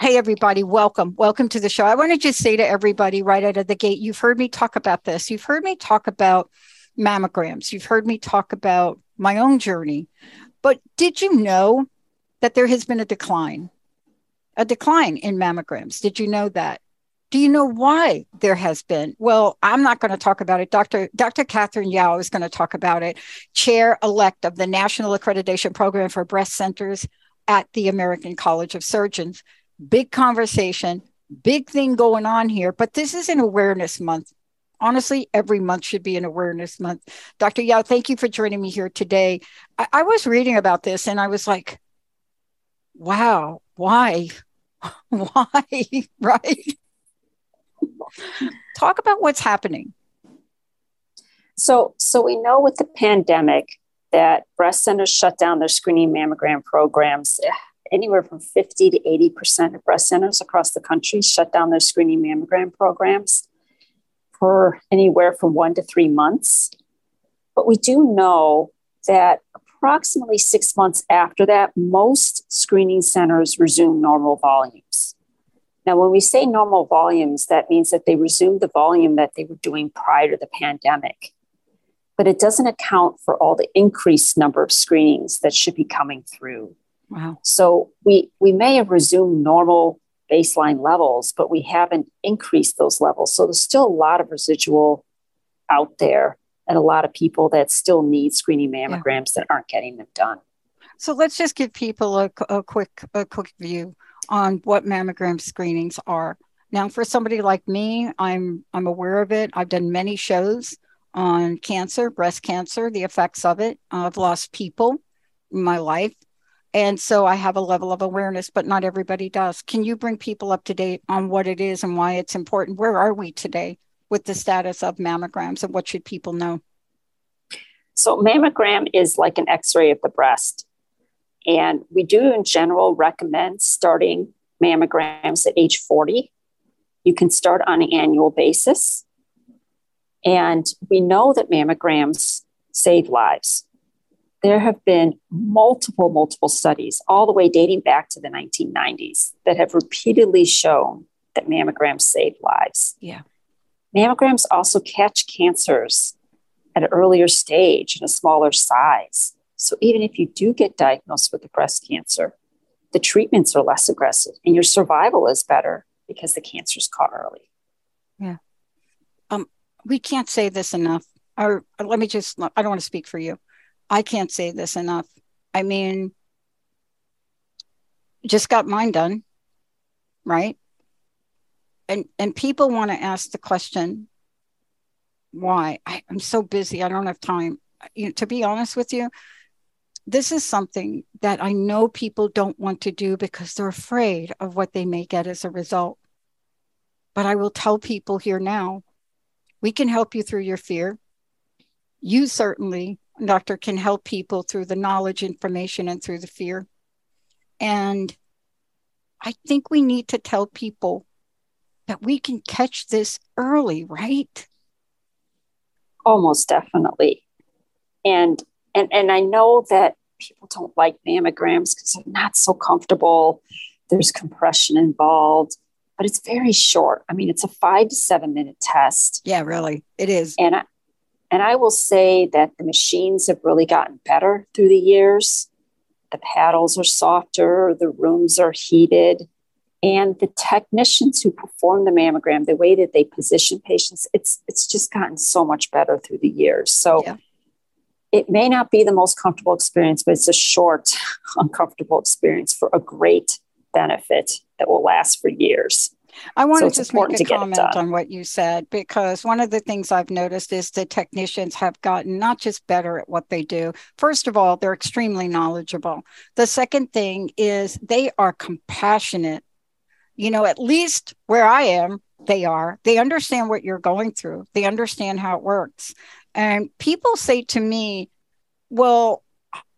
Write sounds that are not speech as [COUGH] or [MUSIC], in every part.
Hey, everybody, welcome. Welcome to the show. I want to just say to everybody right out of the gate you've heard me talk about this. You've heard me talk about mammograms. You've heard me talk about my own journey. But did you know that there has been a decline? A decline in mammograms. Did you know that? Do you know why there has been? Well, I'm not going to talk about it. Dr. Dr. Katharine Yao is going to talk about it, chair elect of the National Accreditation Program for Breast Centers at the American College of Surgeons big conversation, big thing going on here, but this is an awareness month. Honestly, every month should be an awareness month. Dr. Yao, thank you for joining me here today. I, I was reading about this and I was like, wow, why? [LAUGHS] why? [LAUGHS] right? Talk about what's happening. So, so we know with the pandemic that breast centers shut down their screening mammogram programs anywhere from 50 to 80% of breast centers across the country shut down their screening mammogram programs for anywhere from one to three months. But we do know that approximately six months after that, most screening centers resume normal volumes. Now, when we say normal volumes, that means that they resume the volume that they were doing prior to the pandemic. But it doesn't account for all the increased number of screenings that should be coming through Wow. So we we may have resumed normal baseline levels, but we haven't increased those levels. So there's still a lot of residual out there and a lot of people that still need screening mammograms yeah. that aren't getting them done. So let's just give people a, a quick a quick view on what mammogram screenings are. Now, for somebody like me, I'm I'm aware of it. I've done many shows on cancer, breast cancer, the effects of it. I've lost people in my life and so I have a level of awareness, but not everybody does. Can you bring people up to date on what it is and why it's important? Where are we today with the status of mammograms and what should people know? So, mammogram is like an x ray of the breast. And we do, in general, recommend starting mammograms at age 40. You can start on an annual basis. And we know that mammograms save lives there have been multiple, multiple studies, all the way dating back to the 1990s, that have repeatedly shown that mammograms save lives. Yeah. Mammograms also catch cancers at an earlier stage and a smaller size. So even if you do get diagnosed with a breast cancer, the treatments are less aggressive and your survival is better because the cancer's caught early. Yeah. Um, we can't say this enough. Or let me just, I don't want to speak for you. I can't say this enough. I mean, just got mine done, right? And and people want to ask the question, why? I, am so busy. I don't have time. You know, to be honest with you, this is something that I know people don't want to do because they're afraid of what they may get as a result. But I will tell people here now, we can help you through your fear. You certainly doctor can help people through the knowledge, information, and through the fear. And I think we need to tell people that we can catch this early, right? Almost definitely. And and and I know that people don't like mammograms because they're not so comfortable. There's compression involved, but it's very short. I mean, it's a five to seven minute test. Yeah, really, it is. And I, and I will say that the machines have really gotten better through the years. The paddles are softer, the rooms are heated, and the technicians who perform the mammogram, the way that they position patients, it's it's just gotten so much better through the years. So yeah. it may not be the most comfortable experience, but it's a short, [LAUGHS] uncomfortable experience for a great benefit that will last for years. I want so to just make a comment on what you said because one of the things I've noticed is the technicians have gotten not just better at what they do. First of all, they're extremely knowledgeable. The second thing is they are compassionate. You know, at least where I am, they are. They understand what you're going through, they understand how it works. And people say to me, well,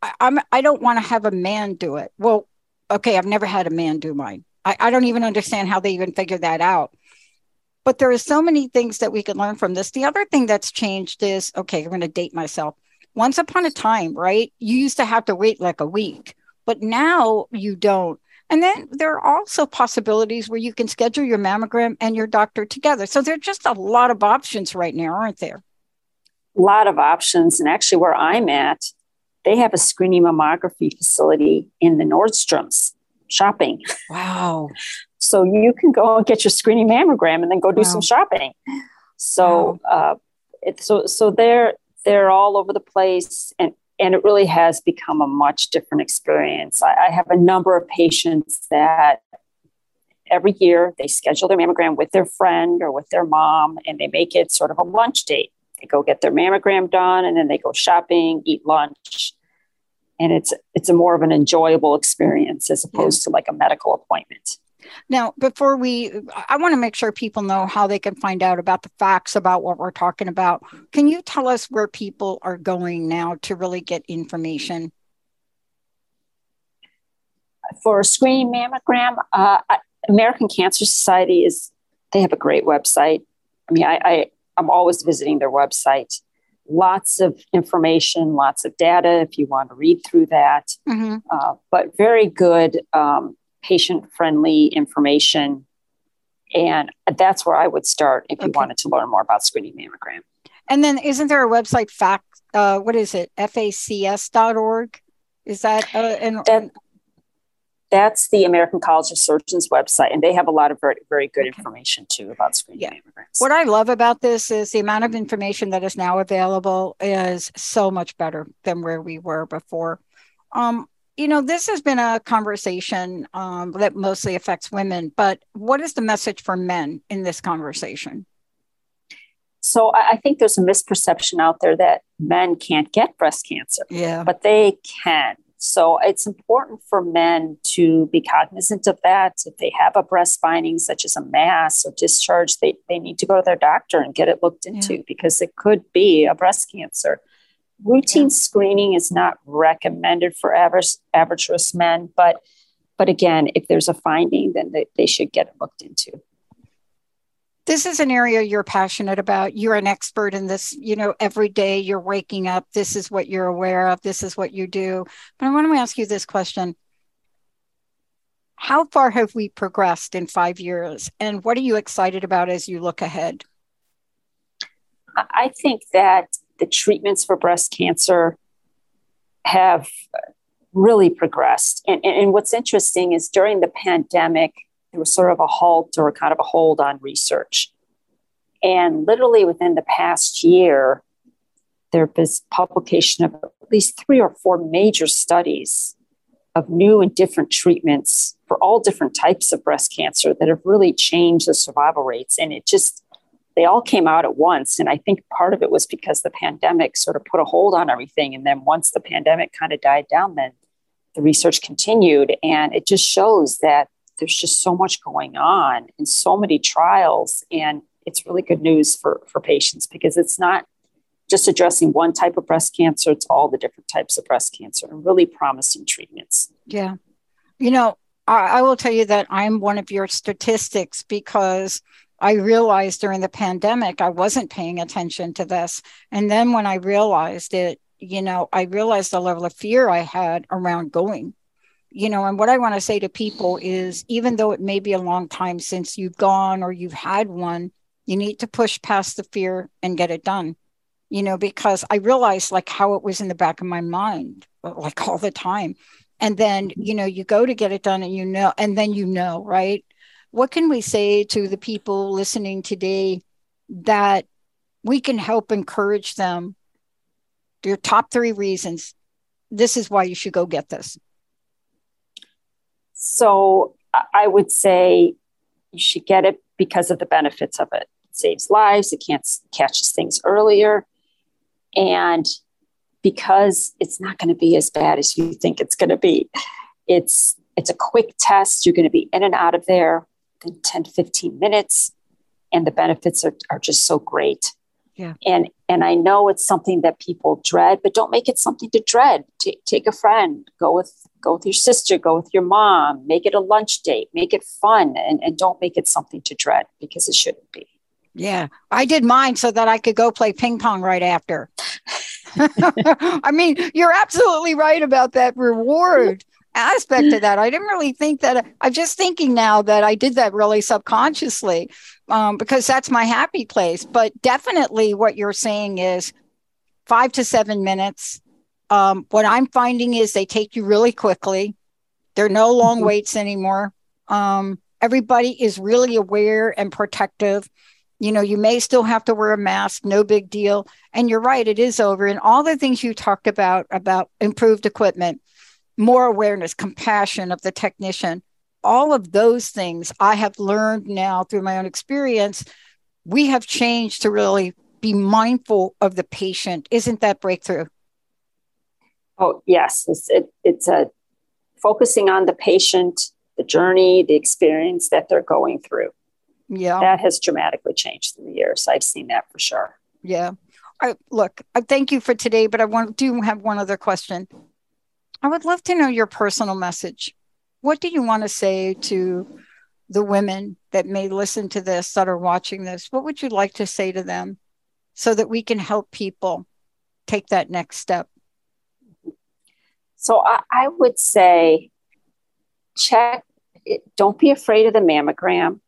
I, I'm I don't want to have a man do it. Well, okay, I've never had a man do mine. I, I don't even understand how they even figure that out. But there are so many things that we can learn from this. The other thing that's changed is okay, I'm going to date myself. Once upon a time, right? You used to have to wait like a week, but now you don't. And then there are also possibilities where you can schedule your mammogram and your doctor together. So there are just a lot of options right now, aren't there? A lot of options. And actually, where I'm at, they have a screening mammography facility in the Nordstroms shopping. Wow. [LAUGHS] so you can go and get your screening mammogram and then go do wow. some shopping. So, wow. uh, it, so, so they're, they're all over the place and, and it really has become a much different experience. I, I have a number of patients that every year they schedule their mammogram with their friend or with their mom and they make it sort of a lunch date. They go get their mammogram done and then they go shopping, eat lunch, and it's it's a more of an enjoyable experience as opposed to like a medical appointment. Now before we i want to make sure people know how they can find out about the facts about what we're talking about. Can you tell us where people are going now to really get information? For a screening mammogram uh, american cancer society is they have a great website. I mean i, I i'm always visiting their website lots of information, lots of data if you want to read through that, mm-hmm. uh, but very good um, patient friendly information. And that's where I would start if you wanted to learn more about screening mammogram. And then isn't there a website, fact, uh, what is it, facs.org? Is that, uh, an, that, that's the American College of Surgeons website, and they have a lot of very, very good okay. information too about screening yeah. mammograms. What I love about this is the amount of information that is now available is so much better than where we were before. Um, you know, this has been a conversation um, that mostly affects women, but what is the message for men in this conversation? So I think there's a misperception out there that men can't get breast cancer. Yeah. But they can. So it's important for men to be cognizant of that. If they have a breast finding, such as a mass or discharge, they, they need to go to their doctor and get it looked into yeah. because it could be a breast cancer. Routine yeah. screening is not recommended for average average risk men, but but again, if there's a finding, then they, they should get it looked into this is an area you're passionate about. You're an expert in this you know every day you're waking up. This is what you're aware of. This is what you do. But i want to ask you this question. How far have we progressed in five years? And what are you excited about as you look ahead? I think that the treatments for breast cancer have really progressed. And, and what's interesting is during the pandemic there was sort of a halt or kind of a hold on research. And literally within the past year, there was publication of at least three or four major studies of new and different treatments for all different types of breast cancer that have really changed the survival rates. And it just, they all came out at once. And I think part of it was because the pandemic sort of put a hold on everything. And then once the pandemic kind of died down, then the research continued. And it just shows that there's just so much going on and so many trials and it's really good news for for patients because it's not just addressing one type of breast cancer it's all the different types of breast cancer and really promising treatments. Yeah. You know I, I will tell you that i'm one of your statistics because I realized during the pandemic I wasn't paying attention to this. And then when I realized it, you know, I realized the level of fear I had around going you know, and what I want to say to people is even though it may be a long time since you've gone or you've had one, you need to push past the fear and get it done. You know, because I realized like how it was in the back of my mind, like all the time. And then, you know, you go to get it done and you know, and then you know, right? What can we say to the people listening today that we can help encourage them your top three reasons this is why you should go get this. So I would say you should get it because of the benefits of it. It saves lives, it can't catches things earlier. And because it's not going to be as bad as you think it's going to be. It's it's a quick test. You're going to be in and out of there in 10 15 minutes. And the benefits are, are just so great. Yeah. And and I know it's something that people dread, but don't make it something to dread. T- take a friend, go with go with your sister, go with your mom, make it a lunch date, make it fun, and, and don't make it something to dread because it shouldn't be. Yeah. I did mine so that I could go play ping pong right after. [LAUGHS] I mean, you're absolutely right about that reward aspect of that. I didn't really think that. I'm just thinking now that I did that really subconsciously um, because that's my happy place. But definitely, what you're saying is five to seven minutes. Um, what I'm finding is they take you really quickly. There are no long mm-hmm. waits anymore. Um, everybody is really aware and protective. You know, you may still have to wear a mask, no big deal. And you're right, it is over. And all the things you talked about, about improved equipment, more awareness, compassion of the technician, all of those things I have learned now through my own experience. We have changed to really be mindful of the patient. Isn't that breakthrough? Oh, yes. It's, it, it's a focusing on the patient, the journey, the experience that they're going through. Yeah. That has dramatically changed through the years. I've seen that for sure. Yeah. I, look, I thank you for today, but I want do have one other question. I would love to know your personal message. What do you want to say to the women that may listen to this, that are watching this? What would you like to say to them so that we can help people take that next step? So I, I would say check, it, don't be afraid of the mammogram.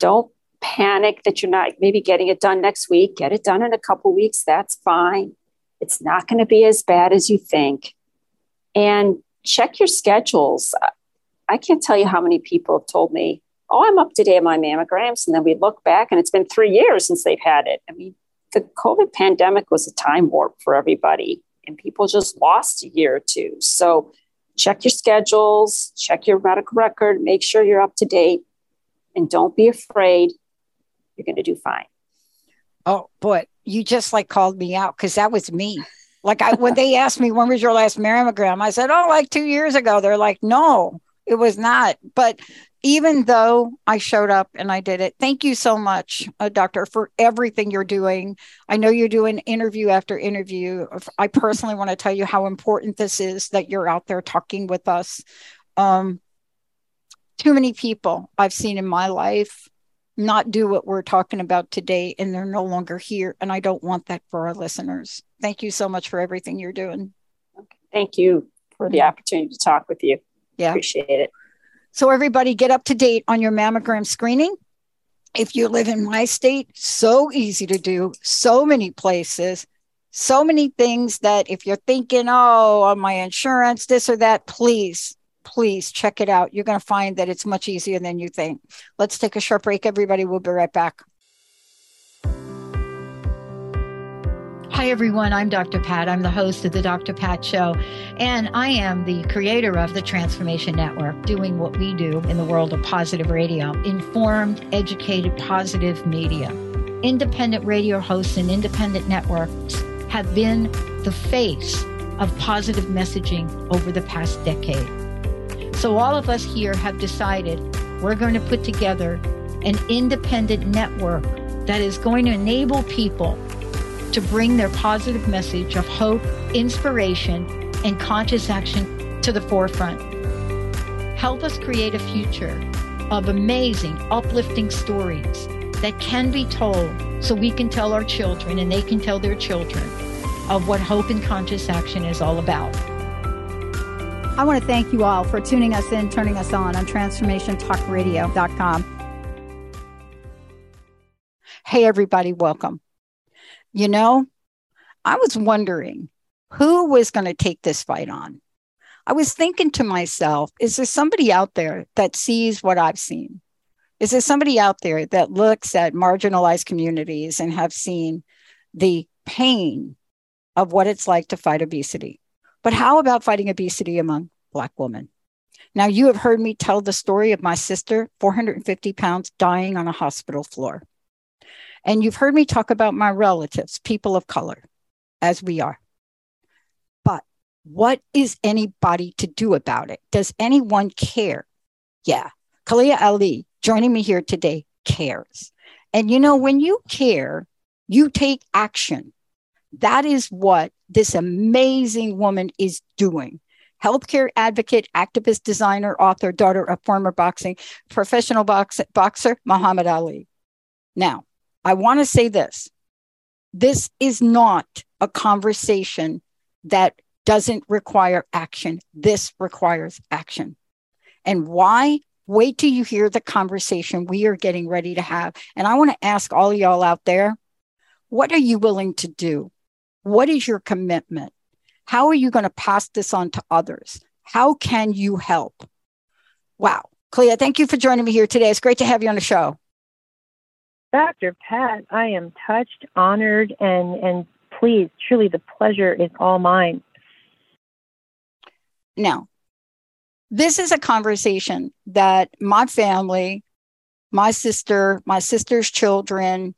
Don't panic that you're not maybe getting it done next week. Get it done in a couple weeks. That's fine. It's not going to be as bad as you think and check your schedules. I can't tell you how many people have told me, Oh, I'm up to date on my mammograms. And then we look back and it's been three years since they've had it. I mean, the COVID pandemic was a time warp for everybody, and people just lost a year or two. So check your schedules, check your medical record, make sure you're up to date, and don't be afraid. You're going to do fine. Oh, boy, you just like called me out because that was me. Like I, when they asked me when was your last mammogram, I said, "Oh, like two years ago." They're like, "No, it was not." But even though I showed up and I did it, thank you so much, uh, doctor, for everything you're doing. I know you're doing interview after interview. I personally want to tell you how important this is that you're out there talking with us. Um, too many people I've seen in my life not do what we're talking about today and they're no longer here and i don't want that for our listeners. Thank you so much for everything you're doing. Thank you for the opportunity to talk with you. Yeah. Appreciate it. So everybody get up to date on your mammogram screening. If you live in my state so easy to do. So many places. So many things that if you're thinking oh on my insurance this or that please please check it out. You're going to find that it's much easier than you think. Let's take a short break, everybody. We'll be right back. Hi, everyone. I'm Dr. Pat. I'm the host of the Dr. Pat Show, and I am the creator of the Transformation Network, doing what we do in the world of positive radio informed, educated, positive media. Independent radio hosts and independent networks have been the face of positive messaging over the past decade. So, all of us here have decided we're going to put together an independent network that is going to enable people to bring their positive message of hope, inspiration, and conscious action to the forefront. Help us create a future of amazing, uplifting stories that can be told so we can tell our children and they can tell their children of what hope and conscious action is all about. I want to thank you all for tuning us in, turning us on on transformationtalkradio.com. Hey, everybody, welcome. You know, I was wondering who was going to take this fight on. I was thinking to myself, is there somebody out there that sees what I've seen? Is there somebody out there that looks at marginalized communities and have seen the pain of what it's like to fight obesity. But how about fighting obesity among Black women? Now, you have heard me tell the story of my sister, 450 pounds, dying on a hospital floor. And you've heard me talk about my relatives, people of color, as we are. But what is anybody to do about it? Does anyone care? Yeah. Khaliah Ali, joining me here today, cares. And you know, when you care, you take action. That is what this amazing woman is doing. Healthcare advocate, activist, designer, author, daughter of former boxing professional box, boxer Muhammad Ali. Now, I want to say this this is not a conversation that doesn't require action. This requires action. And why? Wait till you hear the conversation we are getting ready to have. And I want to ask all of y'all out there what are you willing to do? What is your commitment? How are you going to pass this on to others? How can you help? Wow. Khaliah, thank you for joining me here today. It's great to have you on the show. Dr. Pat, I am touched, honored, and, and pleased. Truly, the pleasure is all mine. Now, this is a conversation that my family, my sister, my sister's children,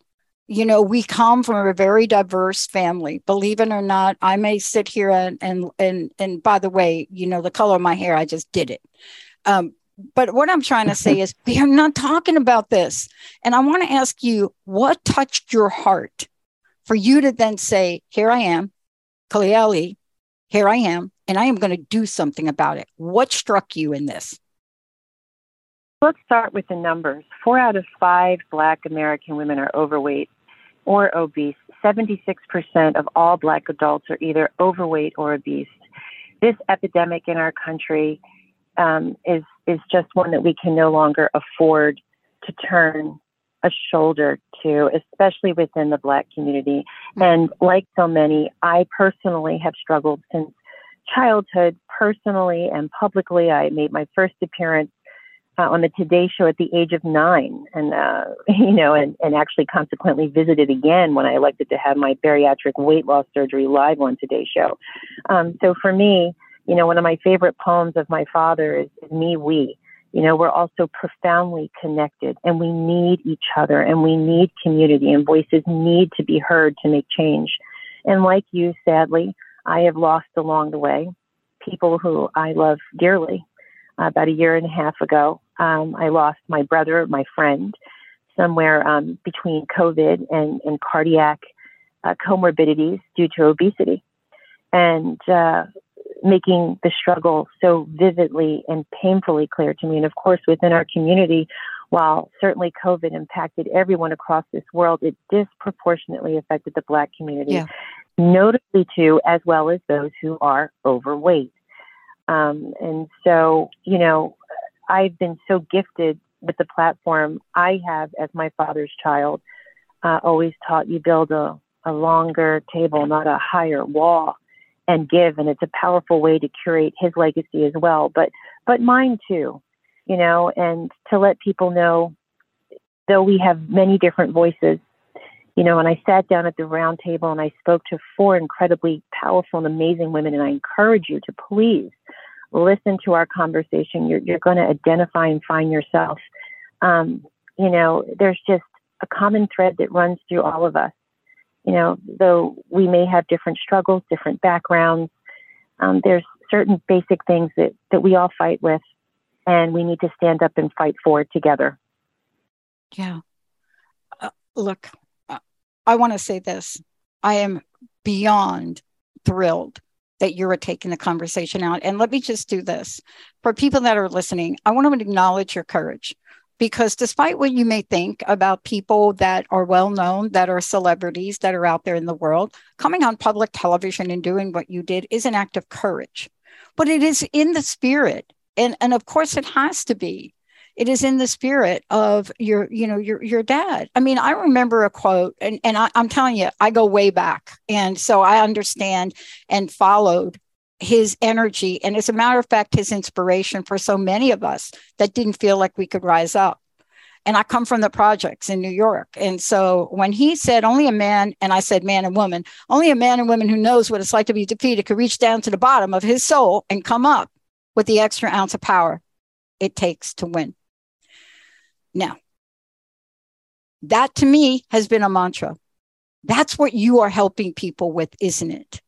you know, we come from a very diverse family. Believe it or not, I may sit here and and and and by the way, you know, the color of my hair, I just did it. Um, but what I'm trying to say [LAUGHS] is we are not talking about this. And I want to ask you, what touched your heart for you to then say, Here I am, Khaliah here I am, and I am going to do something about it. What struck you in this? Let's start with the numbers. Four out of five Black American women are overweight or obese. 76% of all Black adults are either overweight or obese. This epidemic in our country um, is is just one that we can no longer afford to turn a shoulder to, especially within the Black community. And like so many, I personally have struggled since childhood, personally and publicly. I made my first appearance uh, on the Today Show at the age of nine, and uh, [LAUGHS] you know, and, and actually consequently visited again when I elected to have my bariatric weight loss surgery live on Today Show. Um, so for me, you know, one of my favorite poems of my father is, is "Me We." You know, we're also profoundly connected, and we need each other, and we need community, and voices need to be heard to make change. And like you, sadly, I have lost along the way people who I love dearly. Uh, about a year and a half ago, um, I lost my brother, my friend, somewhere um, between COVID and, and cardiac uh, comorbidities due to obesity. And uh, making the struggle so vividly and painfully clear to me. And of course, within our community, while certainly COVID impacted everyone across this world, it disproportionately affected the Black community, yeah. notably too, as well as those who are overweight. Um, and so, you know, I've been so gifted with the platform I have as my father's child. Uh, always taught you build a, a longer table, not a higher wall, and give. And it's a powerful way to curate his legacy as well, but but mine too, you know, and to let people know, though we have many different voices, you know, and I sat down at the round table and I spoke to four incredibly powerful and amazing women, and I encourage you to please listen to our conversation, you're, you're going to identify and find yourself. Um, you know, there's just a common thread that runs through all of us. You know, though we may have different struggles, different backgrounds, um, there's certain basic things that, that we all fight with, and we need to stand up and fight for it together. Yeah. Uh, look, uh, I want to say this. I am beyond thrilled that you're taking the conversation out. And let me just do this for people that are listening. I want to acknowledge your courage because despite what you may think about people that are well known, that are celebrities that are out there in the world, coming on public television and doing what you did is an act of courage. But it is in the spirit. And, and of course, it has to be it is in the spirit of your you know your your dad i mean i remember a quote and, and I, i'm telling you i go way back and so i understand and followed his energy and as a matter of fact his inspiration for so many of us that didn't feel like we could rise up and I come from the projects in New York. And so when he said only a man, and I said man and woman, only a man and woman who knows what it's like to be defeated could reach down to the bottom of his soul and come up with the extra ounce of power it takes to win. Now, that to me has been a mantra. That's what you are helping people with, isn't it?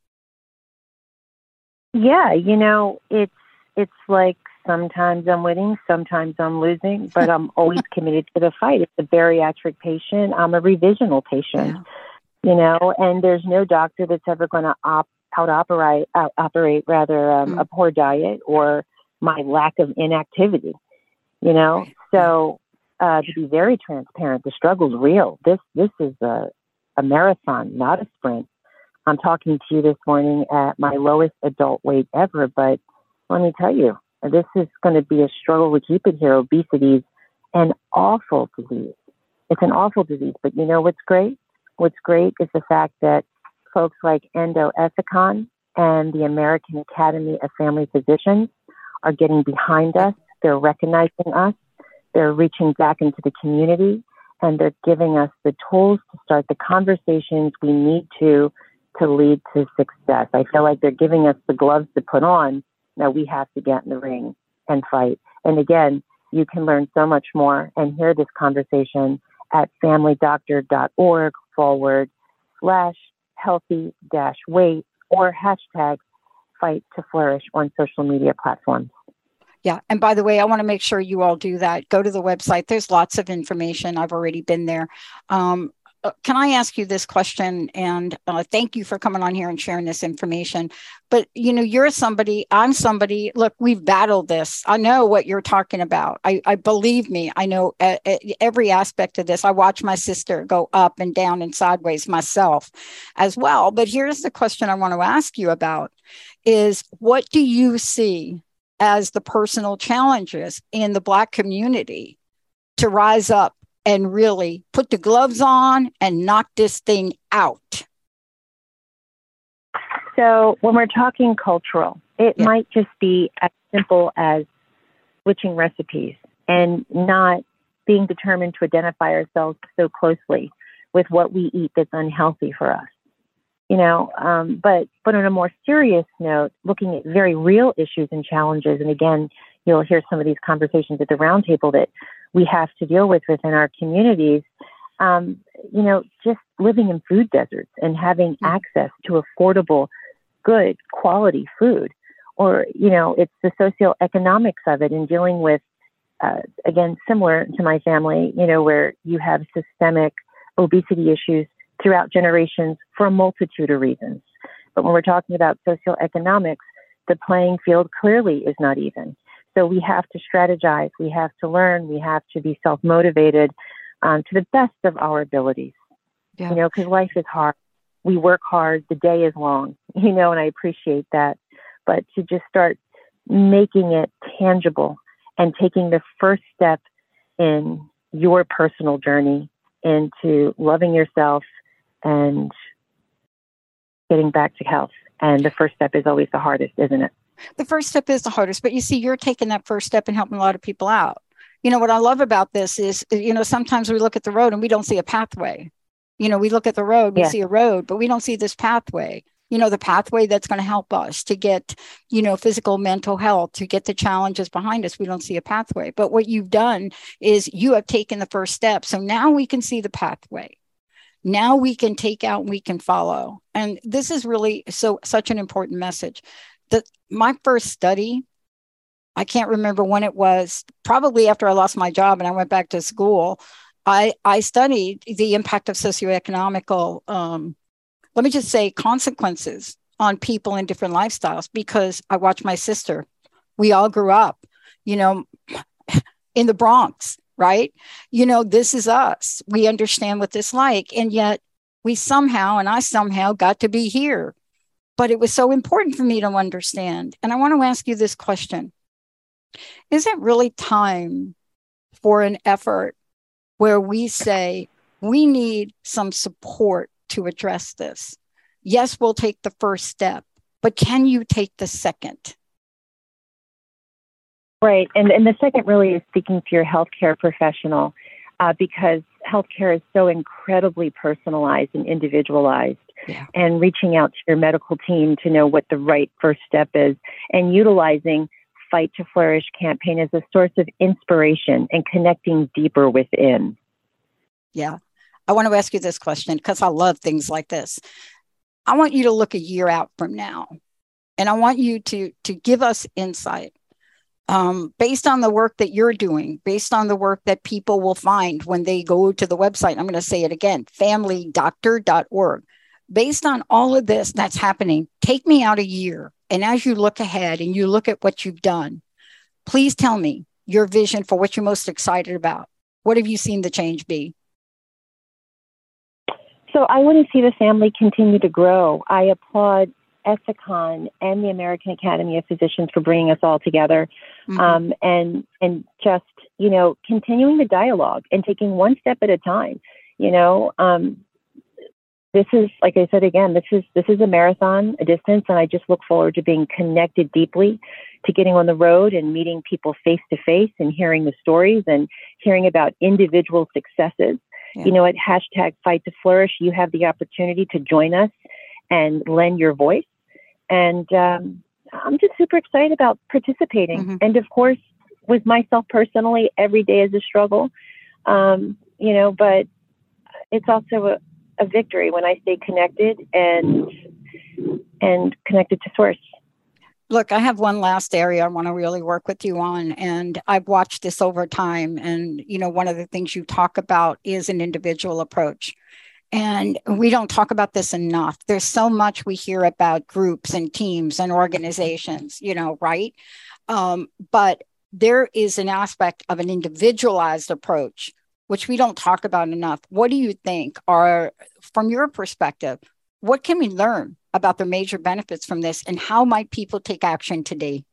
Yeah, you know, it's it's like sometimes I'm winning, sometimes I'm losing, but I'm [LAUGHS] always committed to the fight. It's a bariatric patient. I'm a revisional patient, yeah. you know, and there's no doctor that's ever going to op- out operate, out operate rather um, mm. a poor diet or my lack of inactivity, you know. Right. So uh, to be very transparent, the struggle's real. This this is a a marathon, not a sprint. I'm talking to you this morning at my lowest adult weight ever, but let me tell you, this is going to be a struggle to keep it here. Obesity is an awful disease. It's an awful disease, but you know what's great? What's great is the fact that folks like Endo Ethicon and the American Academy of Family Physicians are getting behind us. They're recognizing us. They're reaching back into the community and they're giving us the tools to start the conversations we need to to lead to success. I feel like they're giving us the gloves to put on. Now we have to get in the ring and fight. And again, you can learn so much more and hear this conversation at familydoctor.org forward slash healthy dash weight or hashtag fight to flourish on social media platforms. Yeah. And by the way, I want to make sure you all do that. Go to the website. There's lots of information. I've already been there. Um, uh, can I ask you this question? And uh, thank you for coming on here and sharing this information. But you know, you're somebody. I'm somebody. Look, we've battled this. I know what you're talking about. I, I believe me. I know uh, every aspect of this. I watch my sister go up and down and sideways myself, as well. But here's the question I want to ask you about: Is what do you see as the personal challenges in the Black community to rise up and really put the gloves on and knock this thing out? So, when we're talking cultural, it yeah. might just be as simple as switching recipes and not being determined to identify ourselves so closely with what we eat that's unhealthy for us you know um, but but on a more serious note looking at very real issues and challenges and again you'll hear some of these conversations at the roundtable that we have to deal with within our communities um, you know just living in food deserts and having mm-hmm. access to affordable good quality food or you know it's the socioeconomics of it and dealing with uh, again similar to my family you know where you have systemic obesity issues throughout generations for a multitude of reasons. But when we're talking about socioeconomics, the playing field clearly is not even. So we have to strategize, we have to learn, we have to be self motivated um, to the best of our abilities. Yeah. You know, because life is hard. We work hard, the day is long, [LAUGHS] you know, and I appreciate that. But to just start making it tangible and taking the first step in your personal journey into loving yourself and getting back to health. And the first step is always the hardest, isn't it? The first step is the hardest, but you see, you're taking that first step and helping a lot of people out. You know, what I love about this is, you know, sometimes we look at the road and we don't see a pathway. You know, we look at the road, we yeah. see a road, but we don't see this pathway you know the pathway that's going to help us to get you know physical mental health to get the challenges behind us we don't see a pathway but what you've done is you have taken the first step so now we can see the pathway now we can take out we can follow. And this is really so such an important message. That my first study i can't remember when it was probably after i lost my job and i went back to school i i studied the impact of socioeconomical um, let me just say consequences on people in different lifestyles because i watched my sister. We all grew up you know in the bronx right? You know, this is us. We understand what this like. And yet we somehow, and I somehow got to be here. But it was so important for me to understand. And I want to ask you this question Is it really time for an effort where we say we need some support to address this? Yes, we'll take the first step, but can you take the second? Right. And, and the second really is speaking to your healthcare professional. uh, because healthcare is so incredibly personalized and individualized. Yeah. And reaching out to your medical team to know what the right first step is and utilizing Fight to Flourish campaign as a source of inspiration and connecting deeper within. Yeah. I want to ask you this question because I love things like this. I want you to look a year out from now and I want you to to give us insight um, based on the work that you're doing, based on the work that people will find when they go to the website. I'm going to say it again familydoctor.org. Based on all of this that's happening, take me out a year. And as you look ahead and you look at what you've done, please tell me your vision for what you're most excited about. What have you seen the change be? So I want to see the family continue to grow. I applaud Ethicon and the American Academy of Physicians for bringing us all together, mm-hmm. um, and and just you know continuing the dialogue and taking one step at a time. You know, um, this is like I said again, this is this is a marathon, a distance, and I just look forward to being connected deeply, to getting on the road and meeting people face to face and hearing the stories and hearing about individual successes. Yeah. You know, at hashtag Fight to Flourish, you have the opportunity to join us and lend your voice. And um, I'm just super excited about participating. Mm-hmm. And of course, with myself personally, every day is a struggle, um, you know, but it's also a, a victory when I stay connected and and connected to source. Look, I have one last area I want to really work with you on. And I've watched this over time. And, you know, one of the things you talk about is an individual approach. And we don't talk about this enough. There's so much we hear about groups and teams and organizations, you know, right? Um, but there is an aspect of an individualized approach, which we don't talk about enough. What do you think are, from your perspective, what can we learn about the major benefits from this and how might people take action today?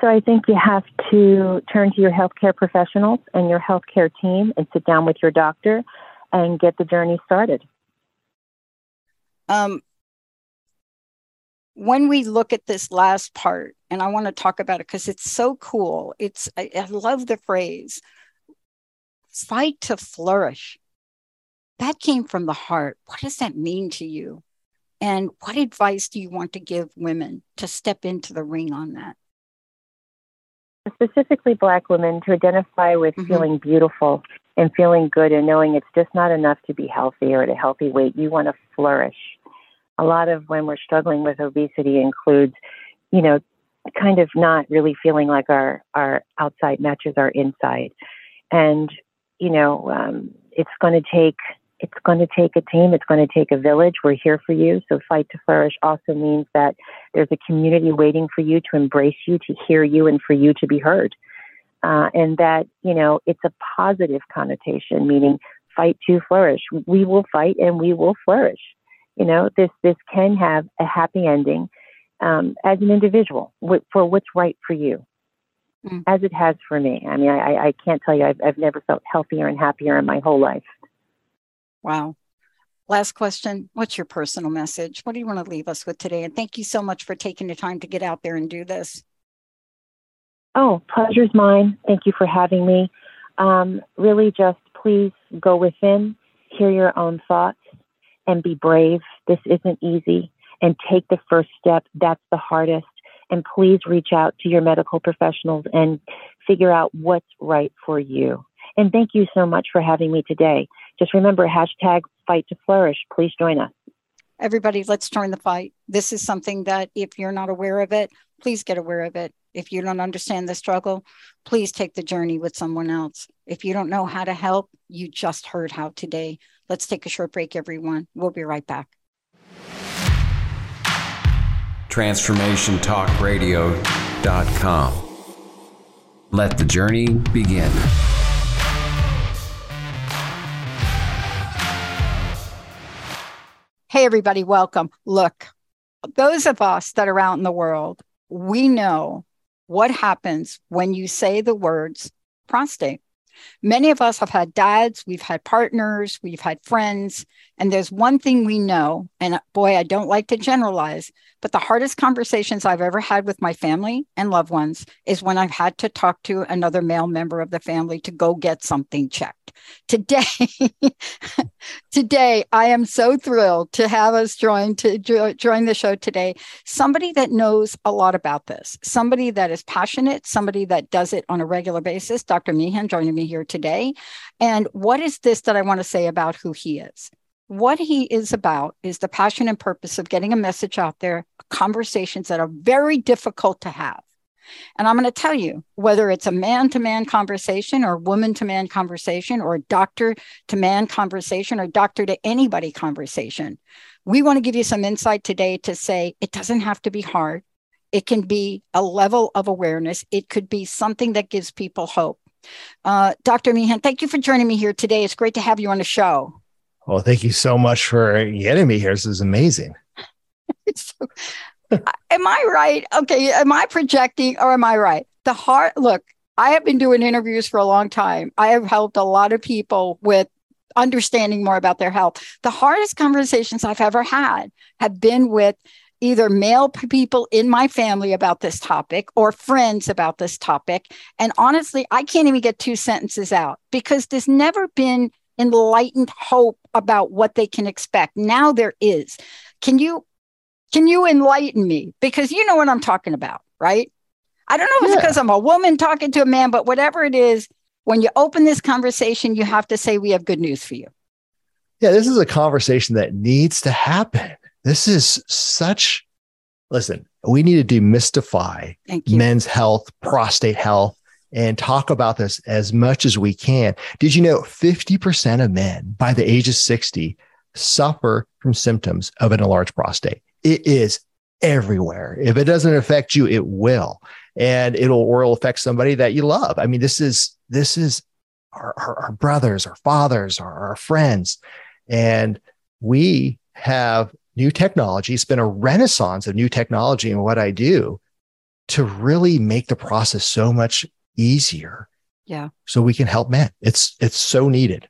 So I think you have to turn to your healthcare professionals and your healthcare team and sit down with your doctor and get the journey started. Um, when we look at this last part, and I want to talk about it because it's so cool. It's I, I love the phrase "fight to flourish." That came from the heart. What does that mean to you? And what advice do you want to give women to step into the ring on that? Specifically, Black women to identify with mm-hmm. feeling beautiful and feeling good and knowing it's just not enough to be healthy or at a healthy weight. You want to flourish. A lot of when we're struggling with obesity includes, you know, kind of not really feeling like our, our outside matches our inside. And, you know, um, it's going to take it's going to take a team. It's going to take a village. We're here for you. So fight to flourish also means that there's a community waiting for you to embrace you, to hear you, and for you to be heard uh, and that you know it's a positive connotation, meaning fight to flourish. We will fight and we will flourish. You know, this this can have a happy ending um, as an individual for what's right for you, mm. as it has for me. I mean, I, I can't tell you, I've, I've never felt healthier and happier in my whole life. Wow. Last question. What's your personal message? What do you want to leave us with today? And thank you so much for taking the time to get out there and do this. Oh, pleasure's mine. Thank you for having me. Um, really, just please go within, hear your own thoughts, and be brave. This isn't easy. And take the first step. That's the hardest. And please reach out to your medical professionals and figure out what's right for you. And thank you so much for having me today. Just remember hashtag fight to flourish. Please join us. Everybody, let's join the fight. This is something that if you're not aware of it, please get aware of it. If you don't understand the struggle, please take the journey with someone else. If you don't know how to help, you just heard how today. Let's take a short break, everyone. We'll be right back. TransformationTalkRadio.com. Let the journey begin. Hey, everybody, welcome. Look, those of us that are out in the world, we know what happens when you say the words prostate. Many of us have had dads, we've had partners, we've had friends, and there's one thing we know, and uh, boy, I don't like to generalize, but the hardest conversations I've ever had with my family and loved ones is when I've had to talk to another male member of the family to go get something checked. Today, [LAUGHS] today I am so thrilled to have us join to join the show today. Somebody that knows a lot about this, somebody that is passionate, somebody that does it on a regular basis. Dr. Meehan joining me here today. And what is this that I want to say about who he is? what he is about is the passion and purpose of getting a message out there, conversations that are very difficult to have. And I'm going to tell you whether it's a man to man conversation or woman to man conversation or doctor to man conversation or doctor to anybody conversation, we want to give you some insight today to say it doesn't have to be hard. It can be a level of awareness, it could be something that gives people hope. Uh, Dr. Meehan, thank you for joining me here today. It's great to have you on the show. Well, thank you so much for getting me here. This is amazing. [LAUGHS] so, am I right? Okay, am I projecting or am I right? The heart, look, I have been doing interviews for a long time. I have helped a lot of people with understanding more about their health. The hardest conversations I've ever had have been with either male people in my family about this topic or friends about this topic. And honestly, I can't even get two sentences out because there's never been enlightened hope about what they can expect. Now there is. Can you can you enlighten me? Because you know what I'm talking about, right? I don't know if it's because I'm a woman talking to a man, but whatever it is, when you open this conversation, you have to say we have good news for you. Yeah, this is a conversation that needs to happen. This is such listen, we need to demystify men's health, prostate health, and talk about this as much as we can. Did you know 50% of men by the age of 60 suffer from symptoms of an enlarged prostate? It is everywhere. If it doesn't affect you, it will. And it'll or it'll affect somebody that you love. I mean, this is this is our, our, our brothers, our fathers, our, our friends. And we have new technology. It's been a renaissance of new technology in what I do to really make the process so much easier. Yeah. So we can help men. It's it's so needed.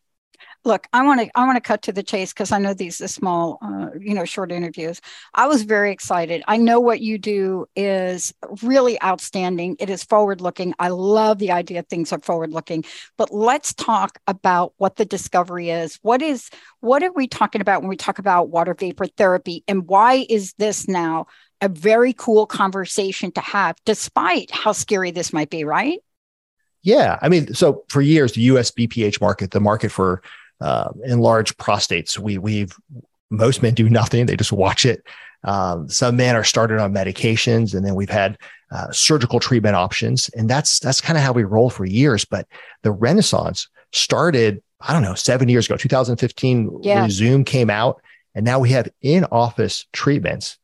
Look, I want to I want to cut to the chase because I know these are small, uh, you know, short interviews. I was very excited. I know what you do is really outstanding. It is forward looking. I love the idea things are forward looking. But let's talk about what the discovery is. What is what are we talking about when we talk about water vapor therapy, and why is this now a very cool conversation to have, despite how scary this might be? Right? Yeah, I mean, so for years, the US BPH market, the market for uh, enlarged prostates, we we've most men do nothing; they just watch it. Um, some men are started on medications, and then we've had uh, surgical treatment options, and that's that's kind of how we roll for years. But the renaissance started, I don't know, seven years ago, 2015. Yeah. Rezum came out, and now we have in-office treatments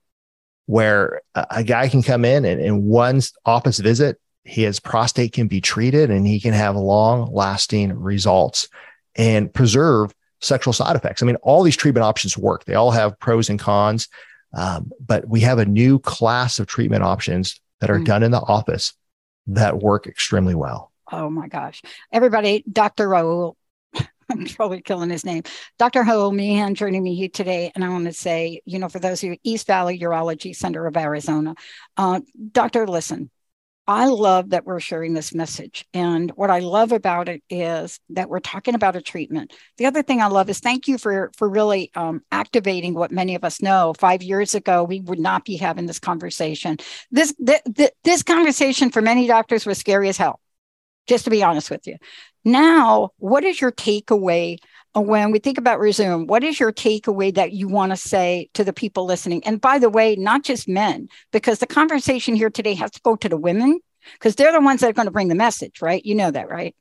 where a, a guy can come in and in one office visit his prostate can be treated and he can have long lasting results and preserve sexual side effects. I mean, all these treatment options work, they all have pros and cons. Um, but we have a new class of treatment options that are mm. done in the office that work extremely well. Oh my gosh. Everybody, Dr. Raul, [LAUGHS] I'm probably killing his name. Dr. Raul Meehan joining me here today. And I want to say, you know, for those of you, East Valley Urology Center of Arizona, uh, Doctor, listen, I love that we're sharing this message. And what I love about it is that we're talking about a treatment. The other thing I love is thank you for, for really um, activating what many of us know. Five years ago, we would not be having this conversation. This, th- th- this conversation for many doctors was scary as hell, just to be honest with you. Now, what is your takeaway when we think about Rezum what is your takeaway that you want to say to the people listening? And by the way not just men because the conversation here today has to go to the women because they're the ones that are going to bring the message right? You know that right?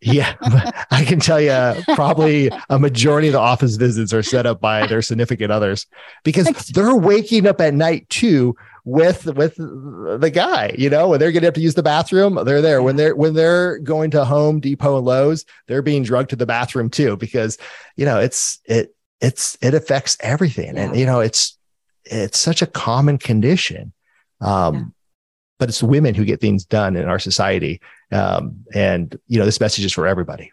Yeah [LAUGHS] i can tell you probably a majority of the office visits are set up by their significant others because they're waking up at night too with with the guy you know when they're going to have to use the bathroom they're there when they're when they're going to home depot and lowes they're being drugged to the bathroom too because you know it's it it's it affects everything yeah. and you know it's it's such a common condition um but it's women who get things done in our society. Um, and you know, this message is for everybody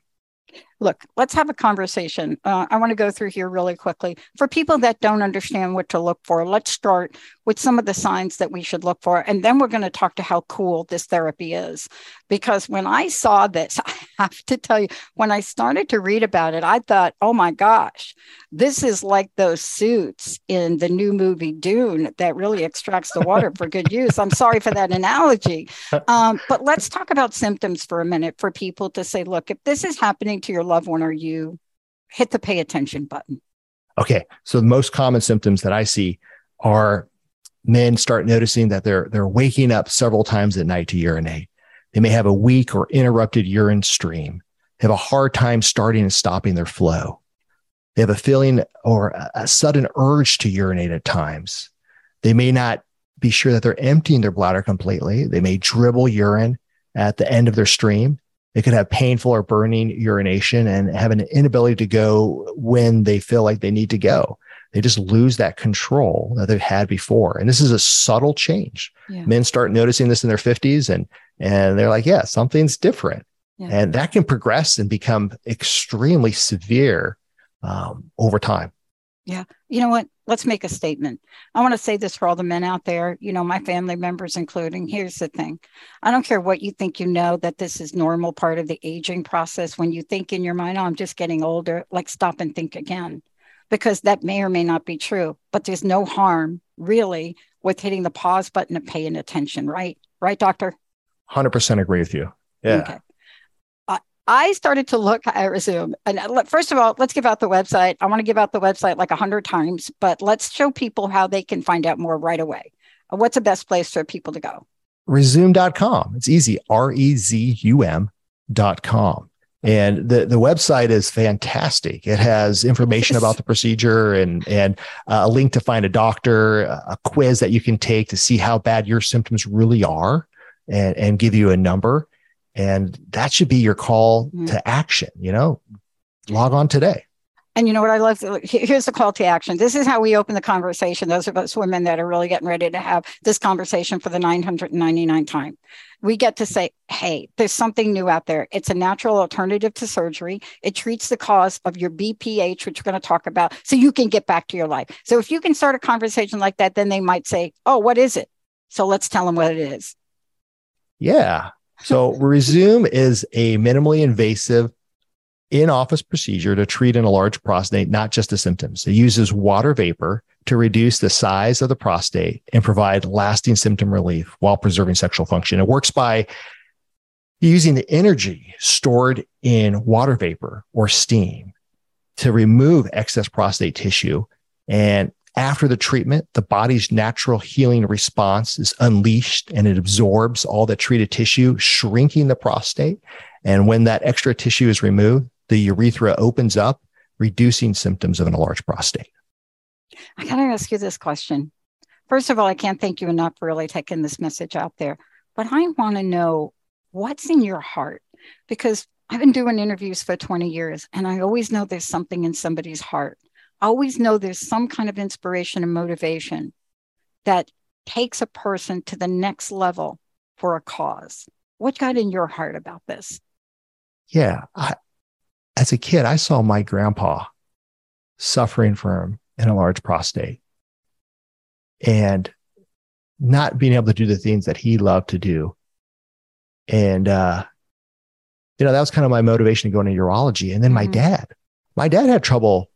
look, let's have a conversation. Uh, I want to go through here really quickly. For people that don't understand what to look for, let's start with some of the signs that we should look for. And then we're going to talk to how cool this therapy is. Because when I saw this, [LAUGHS] I have to tell you, when I started to read about it, I thought, oh my gosh, this is like those suits in the new movie Dune that really extracts the water for good [LAUGHS] use. I'm sorry for that analogy. [LAUGHS] Um, but let's talk about symptoms for a minute for people to say, look, if this is happening to your loved one or you, hit the pay attention button. Okay. So the most common symptoms that I see are men start noticing that they're they're waking up several times at night to urinate. They may have a weak or interrupted urine stream. They have a hard time starting and stopping their flow. They have a feeling or a sudden urge to urinate at times. They may not be sure that they're emptying their bladder completely. They may dribble urine at the end of their stream. They could have painful or burning urination and have an inability to go when they feel like they need to go. They just lose that control that they've had before. And this is a subtle change. Yeah. Men start noticing this in their 50s and and they're like, yeah, something's different. Yeah. And that can progress and become extremely severe um, over time. Yeah. You know what? Let's make a statement. I want to say this for all the men out there, you know, my family members including. Here's the thing I don't care what you think you know that this is normal part of the aging process. When you think in your mind, oh, I'm just getting older, like stop and think again, because that may or may not be true. But there's no harm really with hitting the pause button and paying attention, right? Right, doctor? 100% agree with you. Yeah. Okay. I started to look at Rezum. And uh, first of all, let's give out the website. I want to give out the website like a hundred times, but let's show people how they can find out more right away. Uh, what's the best place for people to go? Rezum.com. It's easy. R E Z U M.com. And the, the website is fantastic. It has information about the procedure and, and uh, a link to find a doctor, a quiz that you can take to see how bad your symptoms really are and, and give you a number. And that should be your call mm-hmm. to action, you know, log on today. And you know what I love? Here's the call to action. This is how we open the conversation. Those of us women that are really getting ready to have this conversation for the 999 time. We get to say, hey, there's something new out there. It's a natural alternative to surgery. It treats the cause of your BPH, which we're going to talk about, so you can get back to your life. So if you can start a conversation like that, then they might say, oh, what is it? So let's tell them what it is. Yeah. So Rezum is a minimally invasive in-office procedure to treat an enlarged prostate, not just the symptoms. It uses water vapor to reduce the size of the prostate and provide lasting symptom relief while preserving sexual function. It works by using the energy stored in water vapor or steam to remove excess prostate tissue and after the treatment, the body's natural healing response is unleashed and it absorbs all the treated tissue, shrinking the prostate. And when that extra tissue is removed, the urethra opens up, reducing symptoms of an enlarged prostate. I got to ask you this question. First of all, I can't thank you enough for really taking this message out there, but I want to know what's in your heart because I've been doing interviews for 20 years and I always know there's something in somebody's heart always know there's some kind of inspiration and motivation that takes a person to the next level for a cause. What got in your heart about this? Yeah. I, as a kid, I saw my grandpa suffering from an enlarged prostate and not being able to do the things that he loved to do. And, uh, you know, that was kind of my motivation to go into urology. And then my mm-hmm. dad, my dad had trouble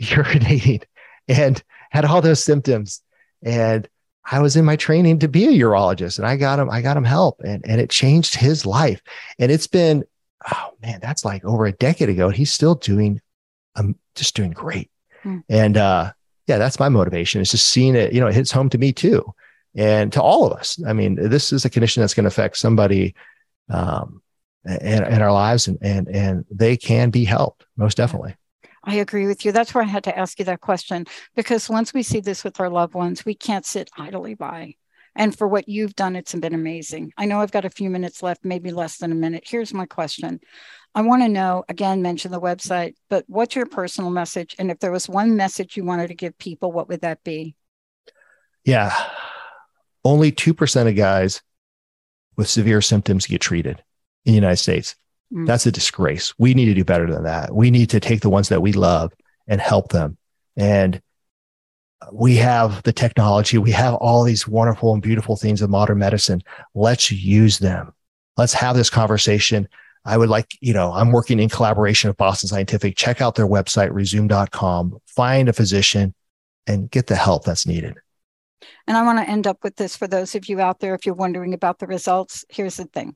[LAUGHS] urinating and had all those symptoms. And I was in my training to be a urologist and I got him, I got him help and, and it changed his life. And it's been, oh man, that's like over a decade ago. And He's still doing, um, just doing great. Hmm. And, uh, yeah, that's my motivation. It's just seeing it, you know, it hits home to me too. And to all of us. I mean, this is a condition that's going to affect somebody, um, in, in our lives and, and, and they can be helped most definitely. I agree with you. That's why I had to ask you that question because once we see this with our loved ones, we can't sit idly by. And for what you've done, it's been amazing. I know I've got a few minutes left, maybe less than a minute. Here's my question. I want to know again, mention the website, but what's your personal message? And if there was one message you wanted to give people, what would that be? Yeah. Only 2% of guys with severe symptoms get treated in the United States. Mm. That's a disgrace. We need to do better than that. We need to take the ones that we love and help them. And we have the technology, we have all these wonderful and beautiful things of modern medicine. Let's use them. Let's have this conversation. I would like, you know, I'm working in collaboration with Boston Scientific. Check out their website, Rezum.com, find a physician and get the help that's needed. And I want to end up with this for those of you out there, if you're wondering about the results. Here's the thing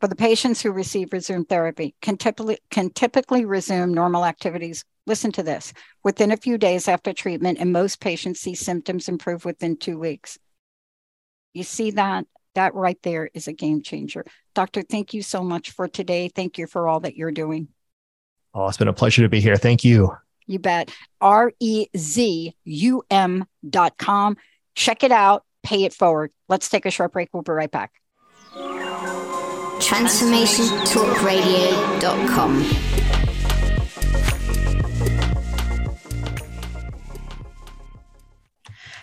for the patients who receive Rezum therapy, can typically, can typically resume normal activities. Listen to this within a few days after treatment, and most patients see symptoms improve within two weeks. You see that? That right there is a game changer. Doctor, thank you so much for today. Thank you for all that you're doing. Oh, it's been a pleasure to be here. Thank you. You bet. R E Z U M dot com. Check it out, pay it forward. Let's take a short break. We'll be right back. TransformationTalkRadio.com.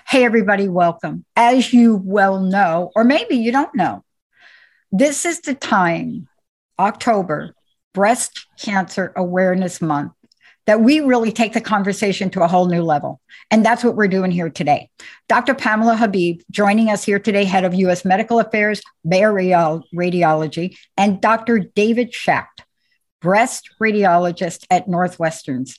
Hey, everybody, welcome. As you well know, or maybe you don't know, this is the time, October, Breast Cancer Awareness Month that we really take the conversation to a whole new level. And that's what we're doing here today. Dr. Pamela Habib joining us here today, head of U.S. Medical Affairs, Bayer Radiology, and Dr. David Schacht, breast radiologist at Northwestern's.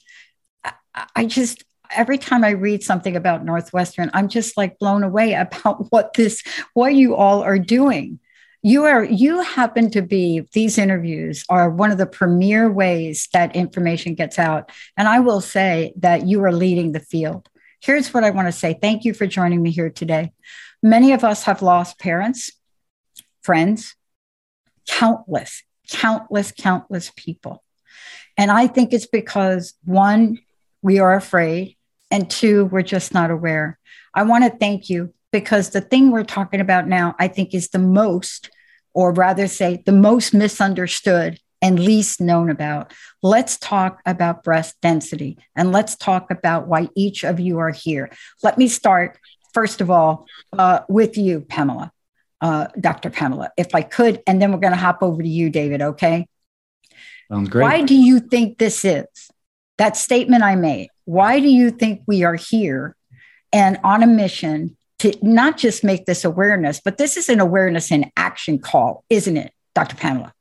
I just, every time I read something about Northwestern, I'm just like blown away about [LAUGHS] what this, what you all are doing you are you happen to be these interviews are one of the premier ways that information gets out. And i will say that you are leading the field. Here's what i want to say. Thank you for joining me here today. Many of us have lost parents friends countless countless countless people. And i think it's because one we are afraid and two we're just not aware. I want to thank you because the thing we're talking about now, I think, is the most or rather say the most misunderstood and least known about. Let's talk about breast density and let's talk about why each of you are here. Let me start, first of all, uh, with you, Pamela, uh, Dr. Pamela, if I could, and then we're going to hop over to you, David, okay? Sounds great. Why do you think this is? That statement I made. Why do you think we are here and on a mission to not just make this awareness, but this is an awareness and action call, isn't it, Dr. Pamela?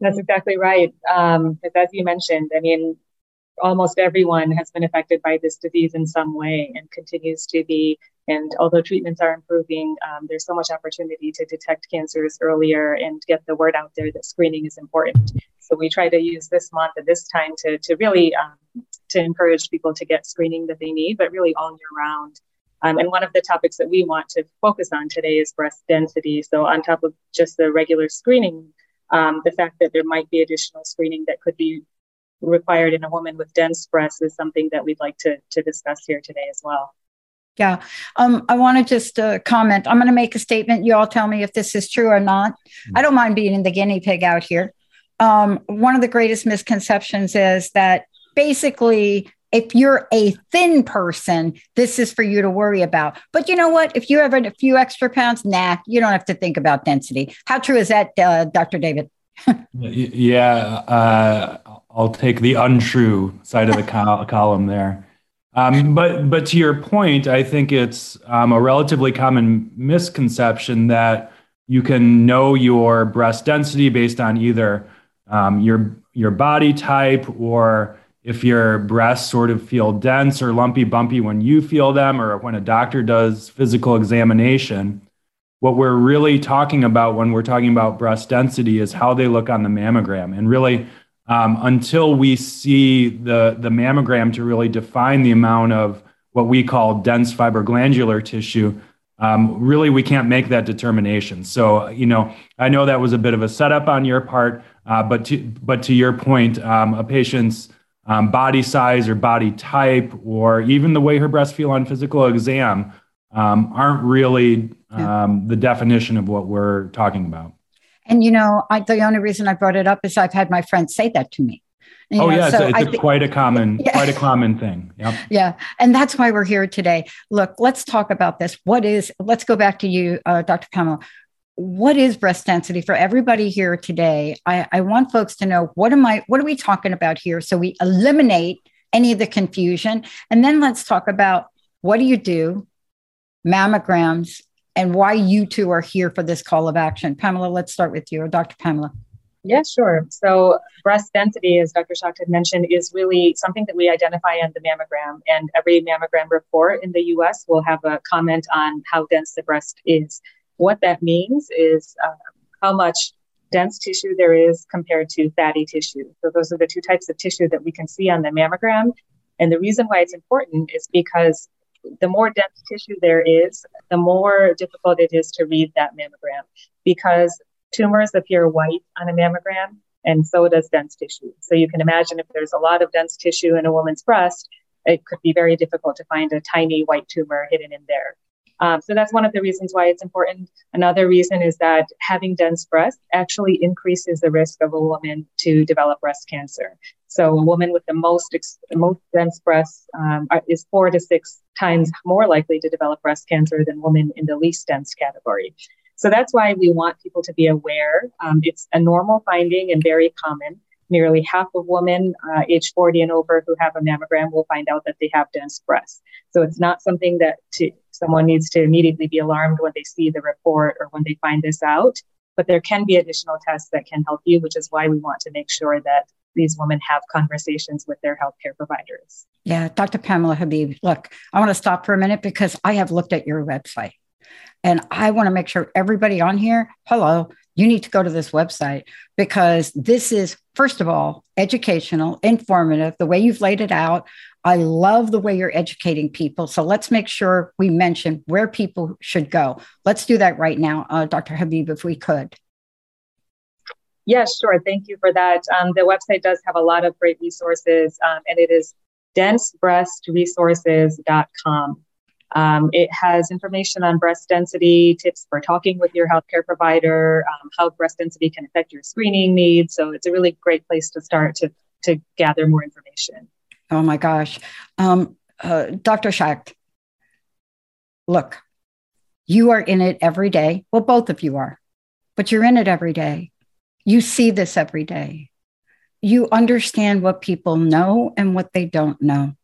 That's exactly right. Um, as you mentioned, I mean, almost everyone has been affected by this disease in some way and continues to be. And although treatments are improving, um, there's so much opportunity to detect cancers earlier and get the word out there that screening is important. So we try to use this month and this time to, to really um, to encourage people to get screening that they need, but really all year round. Um, and one of the topics that we want to focus on today is breast density. So, on top of just the regular screening, um, the fact that there might be additional screening that could be required in a woman with dense breasts is something that we'd like to, to discuss here today as well. Yeah. Um, I want to just uh, comment. I'm going to make a statement. You all tell me if this is true or not. Mm-hmm. I don't mind being the guinea pig out here. Um, one of the greatest misconceptions is that basically if you're a thin person, this is for you to worry about. But you know what? If you have a few extra pounds, nah, you don't have to think about density. How true is that, uh, Dr. David? [LAUGHS] yeah, uh, I'll take the untrue side of the col- [LAUGHS] column there. Um, but but to your point, I think it's um, a relatively common misconception that you can know your breast density based on either um, your your body type or if your breasts sort of feel dense or lumpy bumpy when you feel them or when a doctor does physical examination what we're really talking about when we're talking about breast density is how they look on the mammogram. And really um, until we see the, the mammogram to really define the amount of what we call dense fibroglandular tissue um, really we can't make that determination. So you know i know that was a bit of a setup on your part uh, but to but to your point um, a patient's um, body size or body type, or even the way her breasts feel on physical exam, um, aren't really um, the definition of what we're talking about. And you know, I, the only reason I brought it up is I've had my friends say that to me. You oh know, yeah, so it's, it's th- quite a common, [LAUGHS] yeah. quite a common thing. Yep. Yeah, and that's why we're here today. Look, let's talk about this. What is? Let's go back to you, uh, Dr. Pamela. What is breast density for everybody here today? I, I want folks to know what am I, what are we talking about here? So we eliminate any of the confusion. And then let's talk about what do you do, mammograms, and why you two are here for this call of action. Pamela, let's start with you, or Dr. Pamela. Yeah, sure. So breast density, as Dr. Schacht had mentioned, is really something that we identify on the mammogram. And every mammogram report in the US will have a comment on how dense the breast is. What that means is uh, how much dense tissue there is compared to fatty tissue. So those are the two types of tissue that we can see on the mammogram. And the reason why it's important is because the more dense tissue there is, the more difficult it is to read that mammogram because tumors appear white on a mammogram and so does dense tissue. So you can imagine if there's a lot of dense tissue in a woman's breast, it could be very difficult to find a tiny white tumor hidden in there. Um, so that's one of the reasons why it's important. Another reason is that having dense breasts actually increases the risk of a woman to develop breast cancer. So a woman with the most ex- most dense breasts um, is four to six times more likely to develop breast cancer than women in the least dense category. So that's why we want people to be aware. Um, it's a normal finding and very common. Nearly half of women uh, age 40 and over who have a mammogram will find out that they have dense breasts. So it's not something that to, someone needs to immediately be alarmed when they see the report or when they find this out. But there can be additional tests that can help you, which is why we want to make sure that these women have conversations with their healthcare providers. Yeah, Dr. Pamela Habib, look, I want to stop for a minute because I have looked at your website and I want to make sure everybody on here, hello, you need to go to this website because this is, first of all, educational, informative, the way you've laid it out. I love the way you're educating people. So let's make sure we mention where people should go. Let's do that right now, uh, Dr. Habib, if we could. Yes, sure. Thank you for that. Um, the website does have a lot of great resources, um, and it is densebreastresources.com. Um, it has information on breast density, tips for talking with your healthcare provider, um, how breast density can affect your screening needs. So it's a really great place to start to, to gather more information. Oh my gosh. Um, uh, Dr. Schacht, look, you are in it every day. Well, both of you are, but you're in it every day. You see this every day. You understand what people know and what they don't know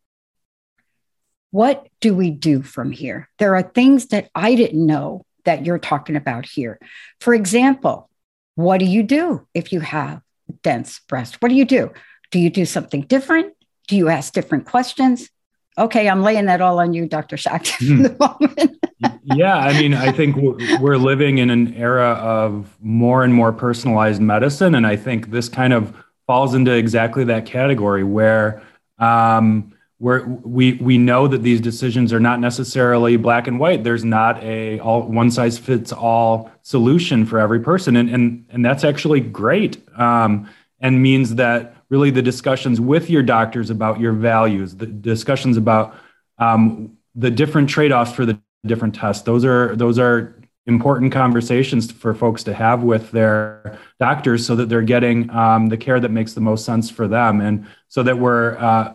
what do we do from here? There are things that I didn't know that you're talking about here. For example, what do you do if you have dense breast? What do you do? Do you do something different? Do you ask different questions? Okay, I'm laying that all on you, Dr. Schacht, mm. the moment. [LAUGHS] yeah, I mean, I think we're living in an era of more and more personalized medicine. And I think this kind of falls into exactly that category where, um, where we we know that these decisions are not necessarily black and white. There's not a all one size fits all solution for every person and and and that's actually great um, and means that really the discussions with your doctors about your values the discussions about um, the different trade-offs for the different tests those are those are important conversations for folks to have with their doctors so that they're getting um, the care that makes the most sense for them and so that we're uh,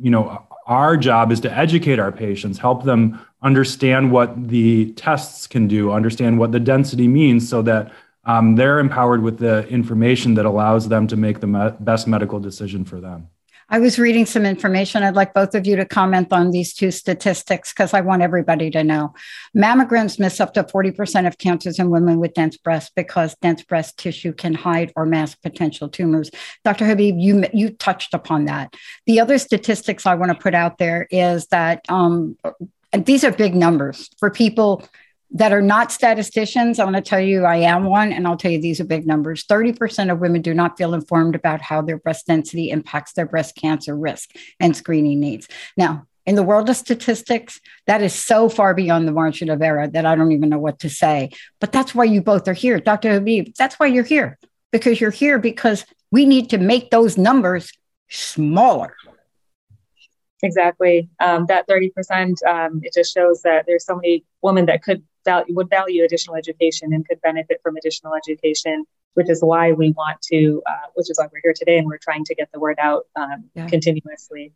you know, our job is to educate our patients, help them understand what the tests can do, understand what the density means, so that um, they're empowered with the information that allows them to make the me- best medical decision for them. I was reading some information. I'd like both of you to comment on these two statistics because I want everybody to know. Mammograms miss up to 40% of cancers in women with dense breasts because dense breast tissue can hide or mask potential tumors. Dr. Habib, you, you touched upon that. The other statistics I want to put out there is that, um, and these are big numbers for people that are not statisticians, I want to tell you I am one, and I'll tell you these are big numbers. 30% of women do not feel informed about how their breast density impacts their breast cancer risk and screening needs. Now, in the world of statistics, that is so far beyond the margin of error that I don't even know what to say. But that's why you both are here. Dr. Habib, that's why you're here, because you're here because we need to make those numbers smaller. Exactly. Um, that 30%, um, it just shows that there's so many women that could value, would value additional education and could benefit from additional education, which is why we want to, uh, which is why we're here today and we're trying to get the word out um, yeah. continuously.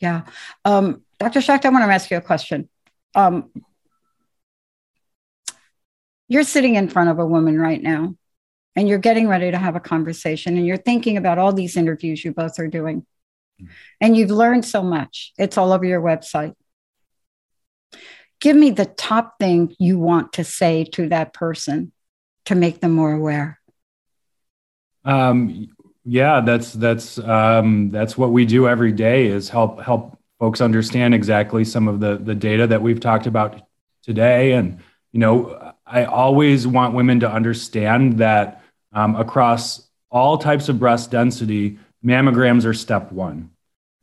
Yeah. Um, Dr. Schacht, I want to ask you a question. Um, you're sitting in front of a woman right now and you're getting ready to have a conversation and you're thinking about all these interviews you both are doing and you've learned so much it's all over your website give me the top thing you want to say to that person to make them more aware. Um, yeah that's that's um, that's what we do every day is help help folks understand exactly some of the the data that we've talked about today. And you know i always want women to understand that um, across all types of breast density mammograms are step one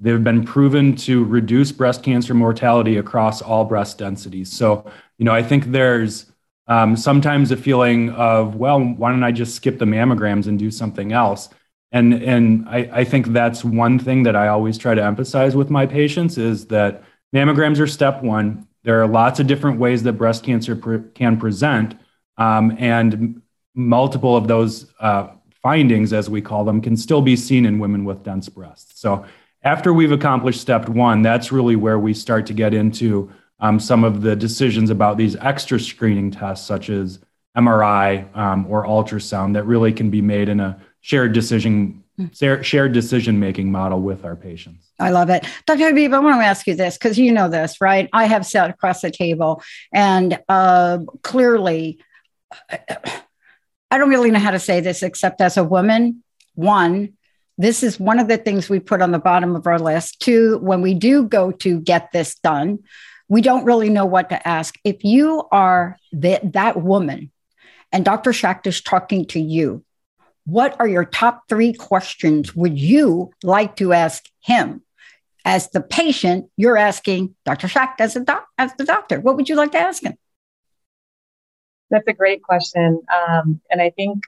they've been proven to reduce breast cancer mortality across all breast densities. So you know i think there's um, sometimes a feeling of well why don't i just skip the mammograms and do something else? And and I, I think that's one thing that i always try to emphasize with my patients is that mammograms are step one. There are lots of different ways that breast cancer pre- can present um, and multiple of those uh, findings as we call them can still be seen in women with dense breasts. So after we've accomplished step one that's really where we start to get into um, some of the decisions about these extra screening tests such as mri um, or ultrasound that really can be made in a shared decision hmm. shared decision making model with our patients. I love it. Dr. Habib, I want to ask you this because you know this, right? I have sat across the table and uh, clearly, I don't really know how to say this except as a woman. One, this is one of the things we put on the bottom of our list. Two, when we do go to get this done, we don't really know what to ask. If you are the, that woman and Dr. Schacht is talking to you, what are your top three questions would you like to ask him? As the patient, you're asking Dr. Schacht as, doc- as the doctor. What would you like to ask him? That's a great question. Um, and I think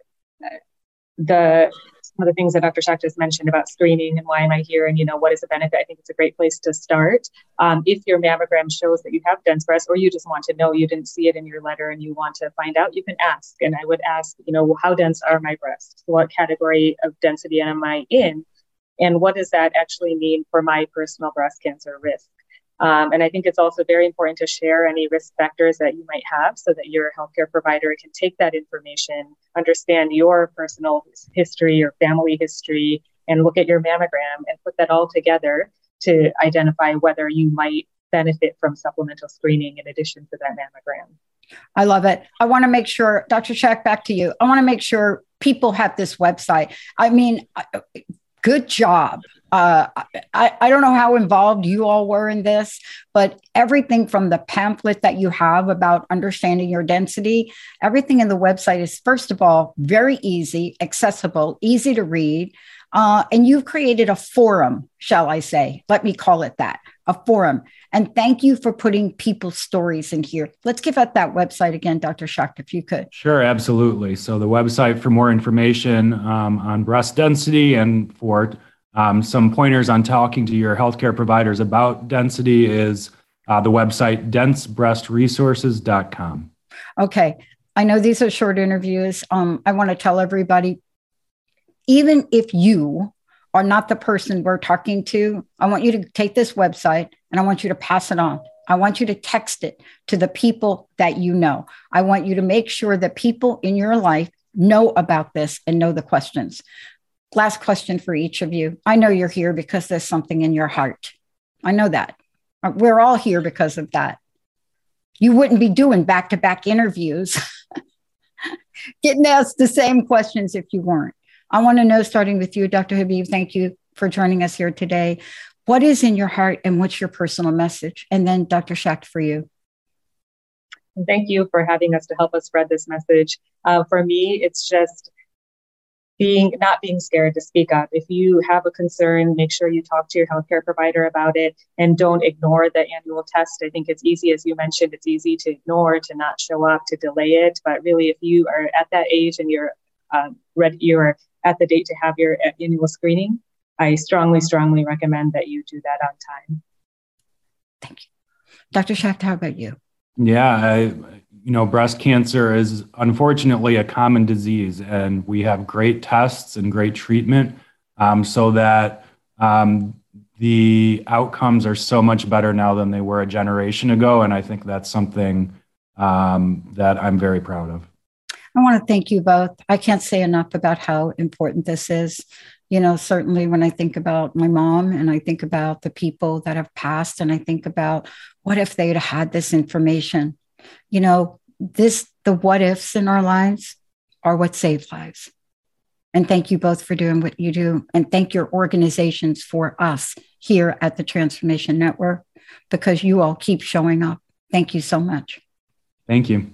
the some of the things that Dr. Schacht just mentioned about screening and why am I here and you know what is the benefit, I think it's a great place to start. Um, if your mammogram shows that you have dense breasts, or you just want to know you didn't see it in your letter and you want to find out, you can ask. And I would ask, you know, how dense are my breasts? What category of density am I in? And what does that actually mean for my personal breast cancer risk? Um, and I think it's also very important to share any risk factors that you might have so that your healthcare provider can take that information, understand your personal history or family history, and look at your mammogram and put that all together to identify whether you might benefit from supplemental screening in addition to that mammogram. I love it. I want to make sure, Dr. Schacht, back to you. I want to make sure people have this website. I mean, good job. Uh, I, I don't know how involved you all were in this, but everything from the pamphlet that you have about understanding your density, everything in the website is, first of all, very easy, accessible, easy to read. Uh, and you've created a forum, shall I say? Let me call it that a forum. And thank you for putting people's stories in here. Let's give out that website again, Dr. Schacht, if you could. Sure, absolutely. So, the website for more information um, on breast density and for um, some pointers on talking to your healthcare providers about density is uh, the website densebreastresources.com. Okay. I know these are short interviews. Um, I want to tell everybody even if you are not the person we're talking to, I want you to take this website and I want you to pass it on. I want you to text it to the people that you know. I want you to make sure that people in your life know about this and know the questions. Last question for each of you. I know you're here because there's something in your heart. I know that. We're all here because of that. You wouldn't be doing back to back interviews, [LAUGHS] getting asked the same questions if you weren't. I want to know, starting with you, Dr. Habib, thank you for joining us here today. What is in your heart and what's your personal message? And then, Dr. Schacht, for you. Thank you for having us to help us spread this message. Uh, for me, it's just being not being scared to speak up. If you have a concern, make sure you talk to your healthcare provider about it and don't ignore the annual test. I think it's easy, as you mentioned, it's easy to ignore, to not show up, to delay it. But really, if you are at that age and you're um, ready, you're at the date to have your annual screening, I strongly, strongly recommend that you do that on time. Thank you. Dr. Schacht, how about you? Yeah, I, you know, breast cancer is unfortunately a common disease, and we have great tests and great treatment um, so that um, the outcomes are so much better now than they were a generation ago. And I think that's something um, that I'm very proud of. I want to thank you both. I can't say enough about how important this is. You know, certainly when I think about my mom and I think about the people that have passed, and I think about what if they'd had this information, you know, this, the what ifs in our lives are what save lives. And thank you both for doing what you do. And thank your organizations for us here at the Transformation Network because you all keep showing up. Thank you so much. Thank you.